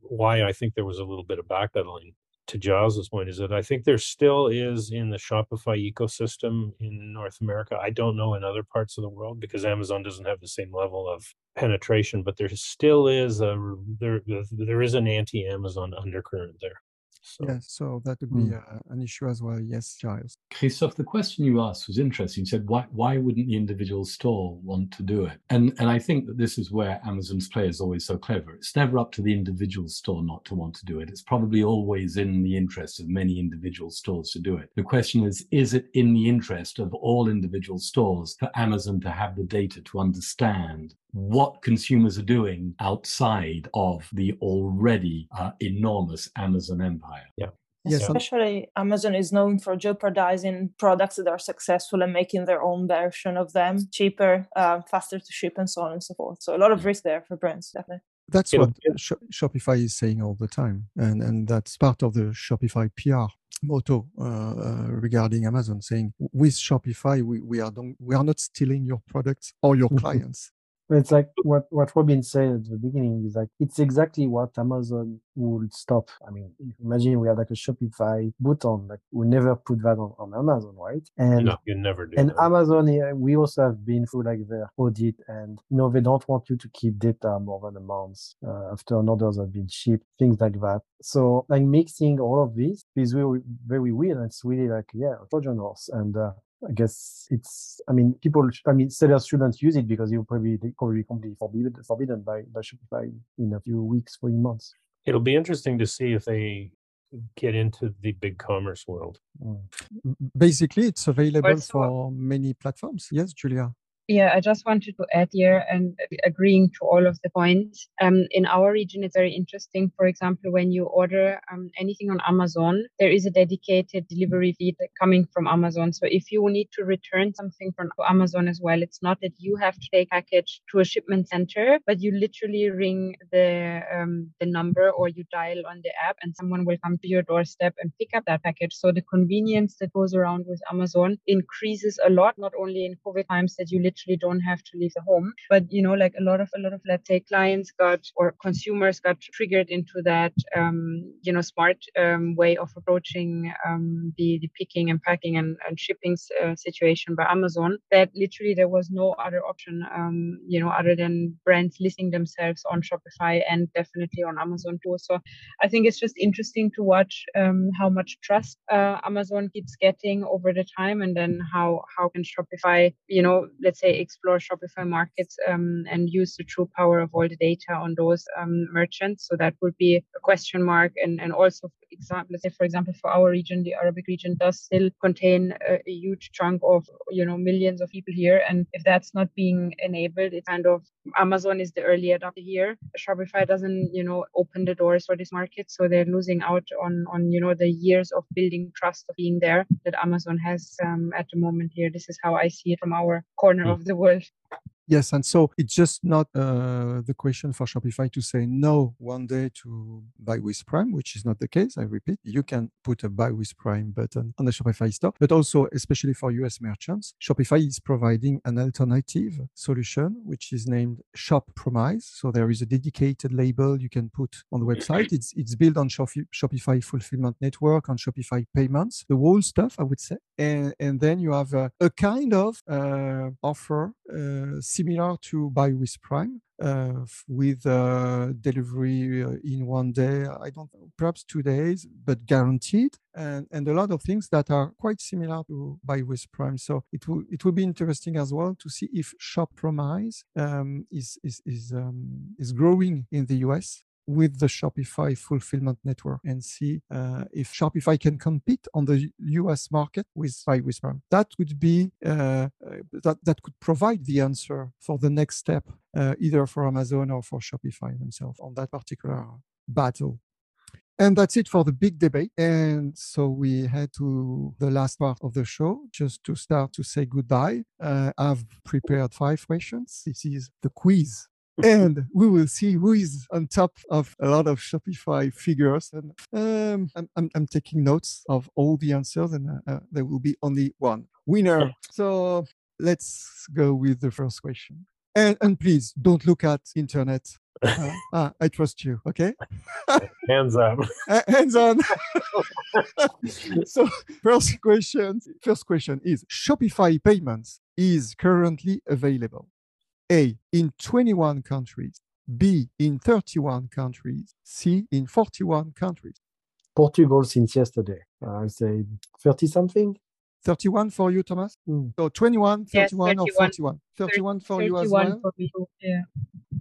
why I think there was a little bit of backpedaling to Giles's point is that I think there still is in the Shopify ecosystem in North America. I don't know in other parts of the world because Amazon doesn't have the same level of penetration, but there still is a there there is an anti-Amazon undercurrent there. So. Yes, so that would be mm. uh, an issue as well. Yes, Giles. Christophe, the question you asked was interesting. You said, why, why wouldn't the individual store want to do it? And, and I think that this is where Amazon's play is always so clever. It's never up to the individual store not to want to do it. It's probably always in the interest of many individual stores to do it. The question is, is it in the interest of all individual stores for Amazon to have the data to understand what consumers are doing outside of the already uh, enormous Amazon empire. Yeah. Yes, especially Amazon is known for jeopardizing products that are successful and making their own version of them cheaper, uh, faster to ship, and so on and so forth. So a lot of risk there for brands, definitely. That's what Sh- Shopify is saying all the time, and and that's part of the Shopify PR motto uh, uh, regarding Amazon, saying with Shopify we, we are don't, we are not stealing your products or your clients. It's like what, what Robin said at the beginning is like it's exactly what Amazon would stop. I mean, imagine we have like a Shopify button, like we never put that on, on Amazon, right? And no, you never do. and that. Amazon, yeah, we also have been through like their audit, and you know they don't want you to keep data more than a month uh, after an orders have been shipped, things like that. So like mixing all of this is really very weird. And it's really like yeah, a Trojan horse. And uh, I guess it's. I mean, people. I mean, sellers shouldn't use it because you'll probably they probably completely forbidden forbidden by by Shopify in a few weeks, few months. It'll be interesting to see if they get into the BigCommerce world. Mm. Mm, mm. Basically, it's available Also- uh for many platforms. Yes, Julia. Yeah, I just wanted to add here and agreeing to all of the points. Um, in our region, it's very interesting. For example, when you order um, anything on Amazon, there is a dedicated delivery fleet coming from Amazon. So if you need to return something from Amazon as well, it's not that you have to take a package to a shipment center, but you literally ring the um, the number or you dial on the app, and someone will come to your doorstep and pick up that package. So the convenience that goes around with Amazon increases a lot, not only in COVID times that you literally don't have to leave the home, but you know, like a lot of a lot of let's say clients got or consumers got triggered into that um, you know smart um, way of approaching um, the the picking and packing and, and shipping uh, situation by Amazon. That literally there was no other option, um, you know, other than brands listing themselves on Shopify and definitely on Amazon too. So I think it's just interesting to watch um, how much trust uh, Amazon keeps getting over the time, and then how how can Shopify, you know, let's say explore Shopify markets um, and use the true power of all the data on those um, merchants. So that would be a question mark, and and also for example, let's say for example for our region, the Arabic region does still contain a, a huge chunk of you know millions of people here, and if that's not being enabled, it kind of Amazon is the early adopter here. Shopify doesn't, you know, open the doors for this market, so they're losing out on on you know the years of building trust of being there that Amazon has um, at the moment here. This is how I see it from our corner Mm. of the world. Yes, and so it's just not uh, the question for Shopify to say no one day to buy with Prime, which is not the case. I repeat, you can put a buy with Prime button on the Shopify store, but also, especially for US merchants, Shopify is providing an alternative solution, which is named Shop Promise. So there is a dedicated label you can put on the website. It's it's built on Shofi- Shopify Fulfillment Network, on Shopify Payments, the whole stuff, I would say. And, and then you have a, a kind of uh, offer uh, similar to Buy with Prime. Uh, with uh, delivery uh, in one day, I don't know, perhaps two days, but guaranteed, and, and a lot of things that are quite similar to Buy with Prime. So it will it will be interesting as well to see if Shop Promise um, is is is um, is growing in the US with the Shopify fulfillment network and see uh, if Shopify can compete on the US market with with That would be uh, uh, that that could provide the answer for the next step, uh, either for Amazon or for Shopify themselves on that particular battle. And that's it for the big debate. And so we head to the last part of the show just to start to say goodbye. Uh, I've prepared five questions. This is the quiz and we will see who is on top of a lot of Shopify figures. And um, I'm, I'm, I'm taking notes of all the answers, and uh, uh, there will be only one winner. So let's go with the first question. And, and please don't look at internet. Uh, ah, I trust you. Okay, Hands up. Uh, hands on. so first question. First question is Shopify payments is currently available. A in 21 countries, B in 31 countries, C in 41 countries. Portugal since yesterday. Uh, I'll say 30 something. 31 for you, Thomas? Hmm. So 21, Yes, 31, or 31. 41? 31 for you as well? for me. Yeah.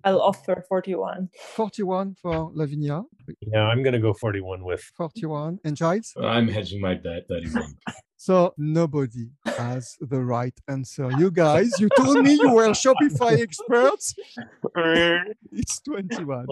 I'll offer 41. 41 for Lavinia, Yeah, I'm going to go 41 with. 41. And Giles? I'm hedging my bet, 31. So nobody has the right answer. You guys, you told me you were Shopify experts. It's 21.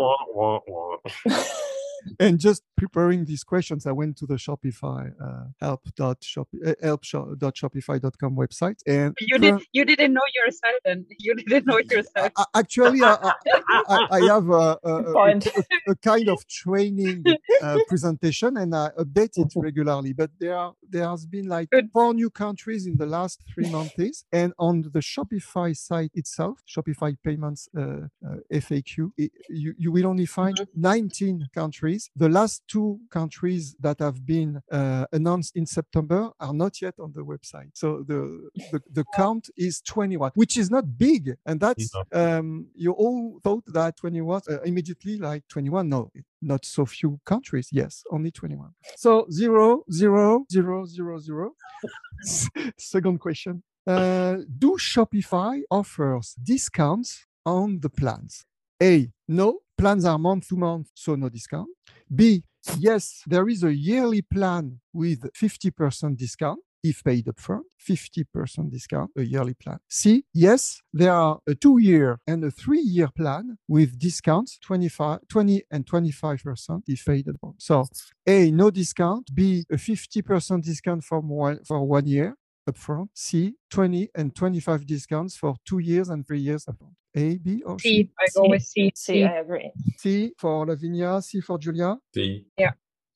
And just preparing these questions, I went to the Shopify uh, help.shop, uh, help.shopify.com website. And you did you didn't know yourself then. You didn't know yourself. Uh, actually, I, I, I, have a, a, a, a, kind of training uh, presentation and I update it regularly. But there are, there has been like Good. four new countries in the last three months. And on the Shopify site itself, Shopify payments uh, uh, FAQ, it, you, you will only find mm-hmm. 19 countries. The last two countries that have been uh, announced in September are not yet on the website. So the, the, the count is 21, which is not big. And that's, um, you all thought that 21 uh, immediately like 21. No, not so few countries. Yes, only 21. So zero, zero, zero, zero, zero. Second question. Uh, do Shopify offers discounts on the plans? A, no, plans are month to month, so no discount. B, yes, there is a yearly plan with 50% discount if paid upfront, 50% discount, a yearly plan. C, yes, there are a two year and a three year plan with discounts 25, 20 and 25% if paid upfront. So A, no discount. B, a 50% discount for one, for one year upfront. C, 20 and 25 discounts for two years and three years upfront. A, B, or C? C. I go with C. C, I agree. C for Lavinia, C for Julia. C. Yeah.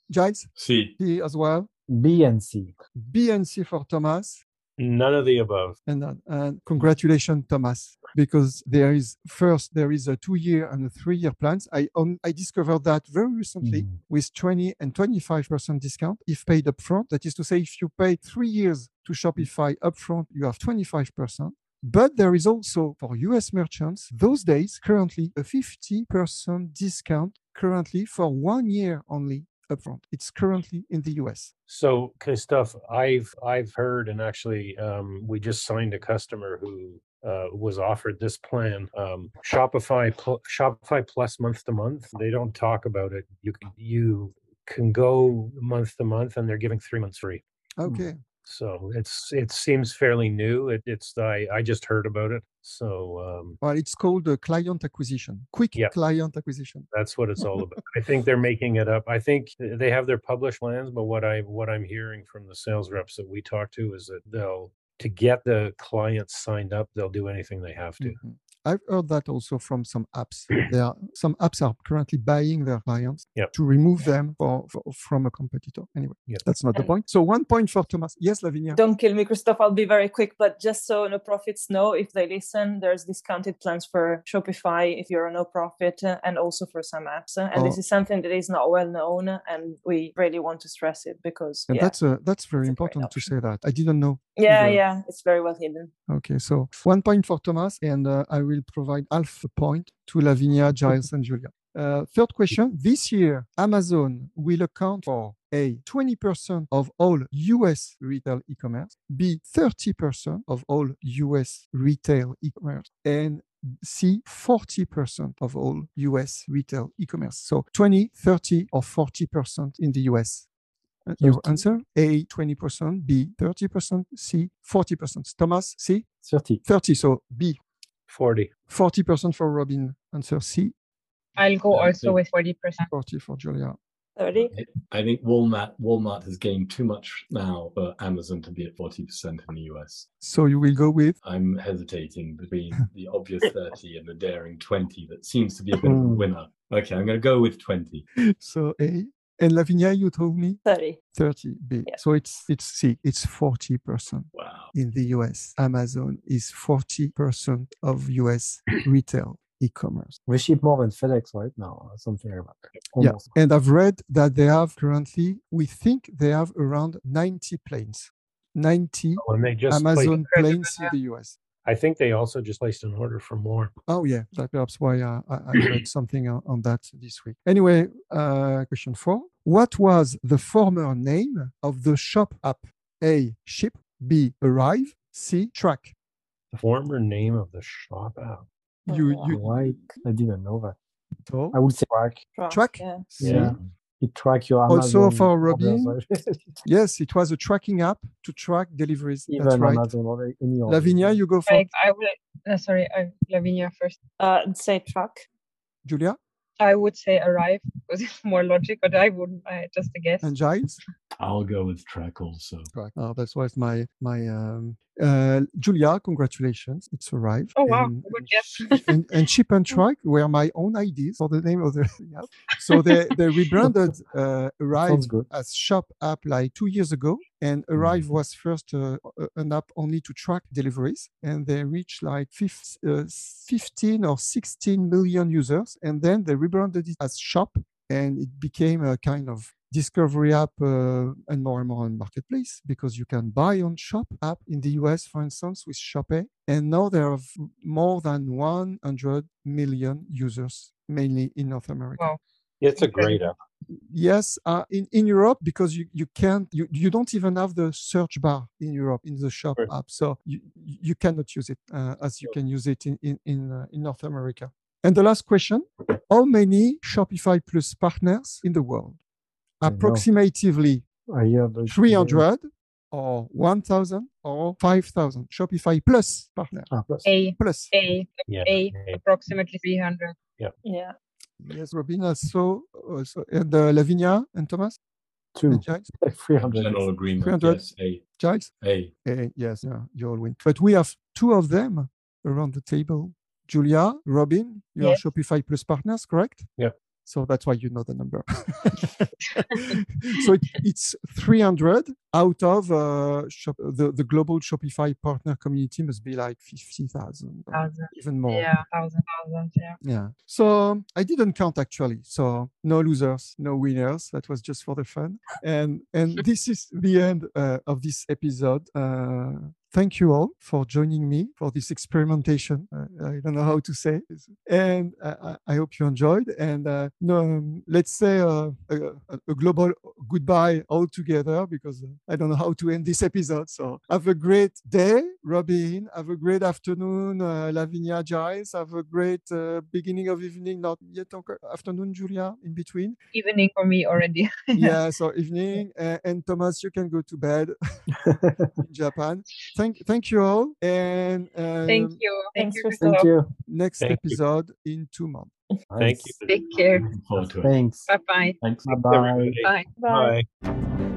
Giles? C. C as well. B and C. B and C for Thomas. None of the above. And, uh, and congratulations, Thomas, because there is first there is a two-year and a three-year plans. I on, I discovered that very recently mm. with 20 and 25 percent discount if paid upfront. That is to say, if you pay three years to Shopify upfront, you have 25 percent. But there is also for US merchants those days currently a 50% discount currently for one year only upfront. It's currently in the US. So, Christophe, I've I've heard, and actually, um, we just signed a customer who uh, was offered this plan. Um, Shopify pl- Shopify Plus month to month. They don't talk about it. You can you can go month to month, and they're giving three months free. Okay. So it's it seems fairly new. It, it's I I just heard about it. So um, well, it's called a client acquisition, quick yeah, client acquisition. That's what it's all about. I think they're making it up. I think they have their published plans, but what I what I'm hearing from the sales reps that we talk to is that they'll to get the clients signed up, they'll do anything they have to. Mm-hmm. I've heard that also from some apps. There are some apps are currently buying their clients yep. to remove them for, for, from a competitor. Anyway, yep. that's not the point. So one point for Thomas. Yes, Lavinia. Don't kill me, Christophe. I'll be very quick, but just so no profits know, if they listen, there's discounted plans for Shopify if you're a no profit, and also for some apps. And oh. this is something that is not well known, and we really want to stress it because and yeah, that's a that's very important to say that. I didn't know. Yeah, either. yeah, it's very well hidden. Okay, so one point for Thomas, and uh, I will provide half a point to Lavinia, Giles, and Julia. Uh, third question This year, Amazon will account for A, 20% of all US retail e commerce, B, 30% of all US retail e commerce, and C, 40% of all US retail e commerce. So 20, 30, or 40% in the US. Uh, your answer A, 20%, B, 30%, C, 40%. Thomas, C? 30. 30, so B. 40. 40% for Robin. Answer C. I'll go also with 40%. 40 for Julia. 30. I think Walmart Walmart has gained too much now for Amazon to be at 40% in the US. So you will go with? I'm hesitating between the obvious 30 and the daring 20 that seems to be a bit of a hmm. winner. Okay, I'm going to go with 20. So A. And Lavinia, you told me 30. 30 B. Yeah. So it's it's C, it's 40% wow. in the US. Amazon is 40% of US retail e-commerce. We ship more than FedEx right now, uh, something like that. Almost. Yeah, and I've read that they have currently, we think they have around 90 planes, 90 oh, Amazon planes in the US. I think they also just placed an order for more. Oh yeah, that perhaps why uh, I, I read something on, on, that this week. Anyway, uh, question four: What was the former name of the shop app? A. Ship. B. Arrive. C. Track. The former name of the shop app. You you like I didn't know that. So I would say track. Track. track? Yeah. yeah it track your Amazon also for Robin. yes, it was a tracking app to track deliveries. Even That's right. Amazon or any Lavinia, you go for. I, I will. Uh, sorry, uh, Lavinia first. Uh, say track. Julia. I would say arrive because it's more logic, but I wouldn't. I just a guess. And Giles? I'll go with track also. Track. Oh, that was my my um, uh, Julia. Congratulations, it's arrived. Oh wow, And, good and, and, and Chip and Track were my own ideas for the name of the app. So they they rebranded uh, Arrive as Shop app like two years ago, and Arrive was first uh, an app only to track deliveries, and they reached like fif- uh, 15 or 16 million users, and then they rebranded it as Shop, and it became a kind of discovery app uh, and more and more on marketplace because you can buy on shop app in the us for instance with Shop Pay and now there are more than 100 million users mainly in north america Wow. It's a great app. yes uh, in, in europe because you, you can't you, you don't even have the search bar in europe in the shop Right. app so you, you cannot use it uh, as you can use it in in in, uh, in north america and the last question how many shopify plus partners in the world I know. Approximately I hear the 300 or 1000 or 5000 shopify plus partner Ah, plus. A plus A Yeah. A approximately 300. Yeah. yes robin so, so and uh, lavinia and thomas two, and giles 300. General agreement. 300. Yes, A. giles A. Eh, yes yeah, you all win but we have two of them around the table julia robin you Yes. are shopify plus partners correct Yeah. So that's why you know the number so it, it's 300 out of uh, shop, the, the global shopify partner community must be like 50000 or even more Yeah, thousand, thousand. Yeah. Yeah. So I didn't count actually. So no losers, no winners. That was just for the fun. And and this is the end uh, of this episode. Uh, thank you all for joining me for this experimentation. Uh, I don't know how to say, it. and I, I- I hope you enjoyed. And uh, um, let's say uh, a, a- a global goodbye all together because uh, I don't know how to end this episode. So have a great day, Robin. Have a great afternoon, uh, Lavinia, Giles. Have a great uh, beginning of evening, not yet afternoon, Julia, in between. Evening for me already. yeah, so evening. Uh, and Thomas, you can go to bed in Japan. Thank, thank you all. And um, Thank you. Thank Thanks, you. Christophe. Thank you. next Thank you. episode in two months. Thank Nice. you. Take care. Looking forward to it. Thanks. Bye bye. Thanks. Bye bye. Everybody. Bye. Bye. Bye.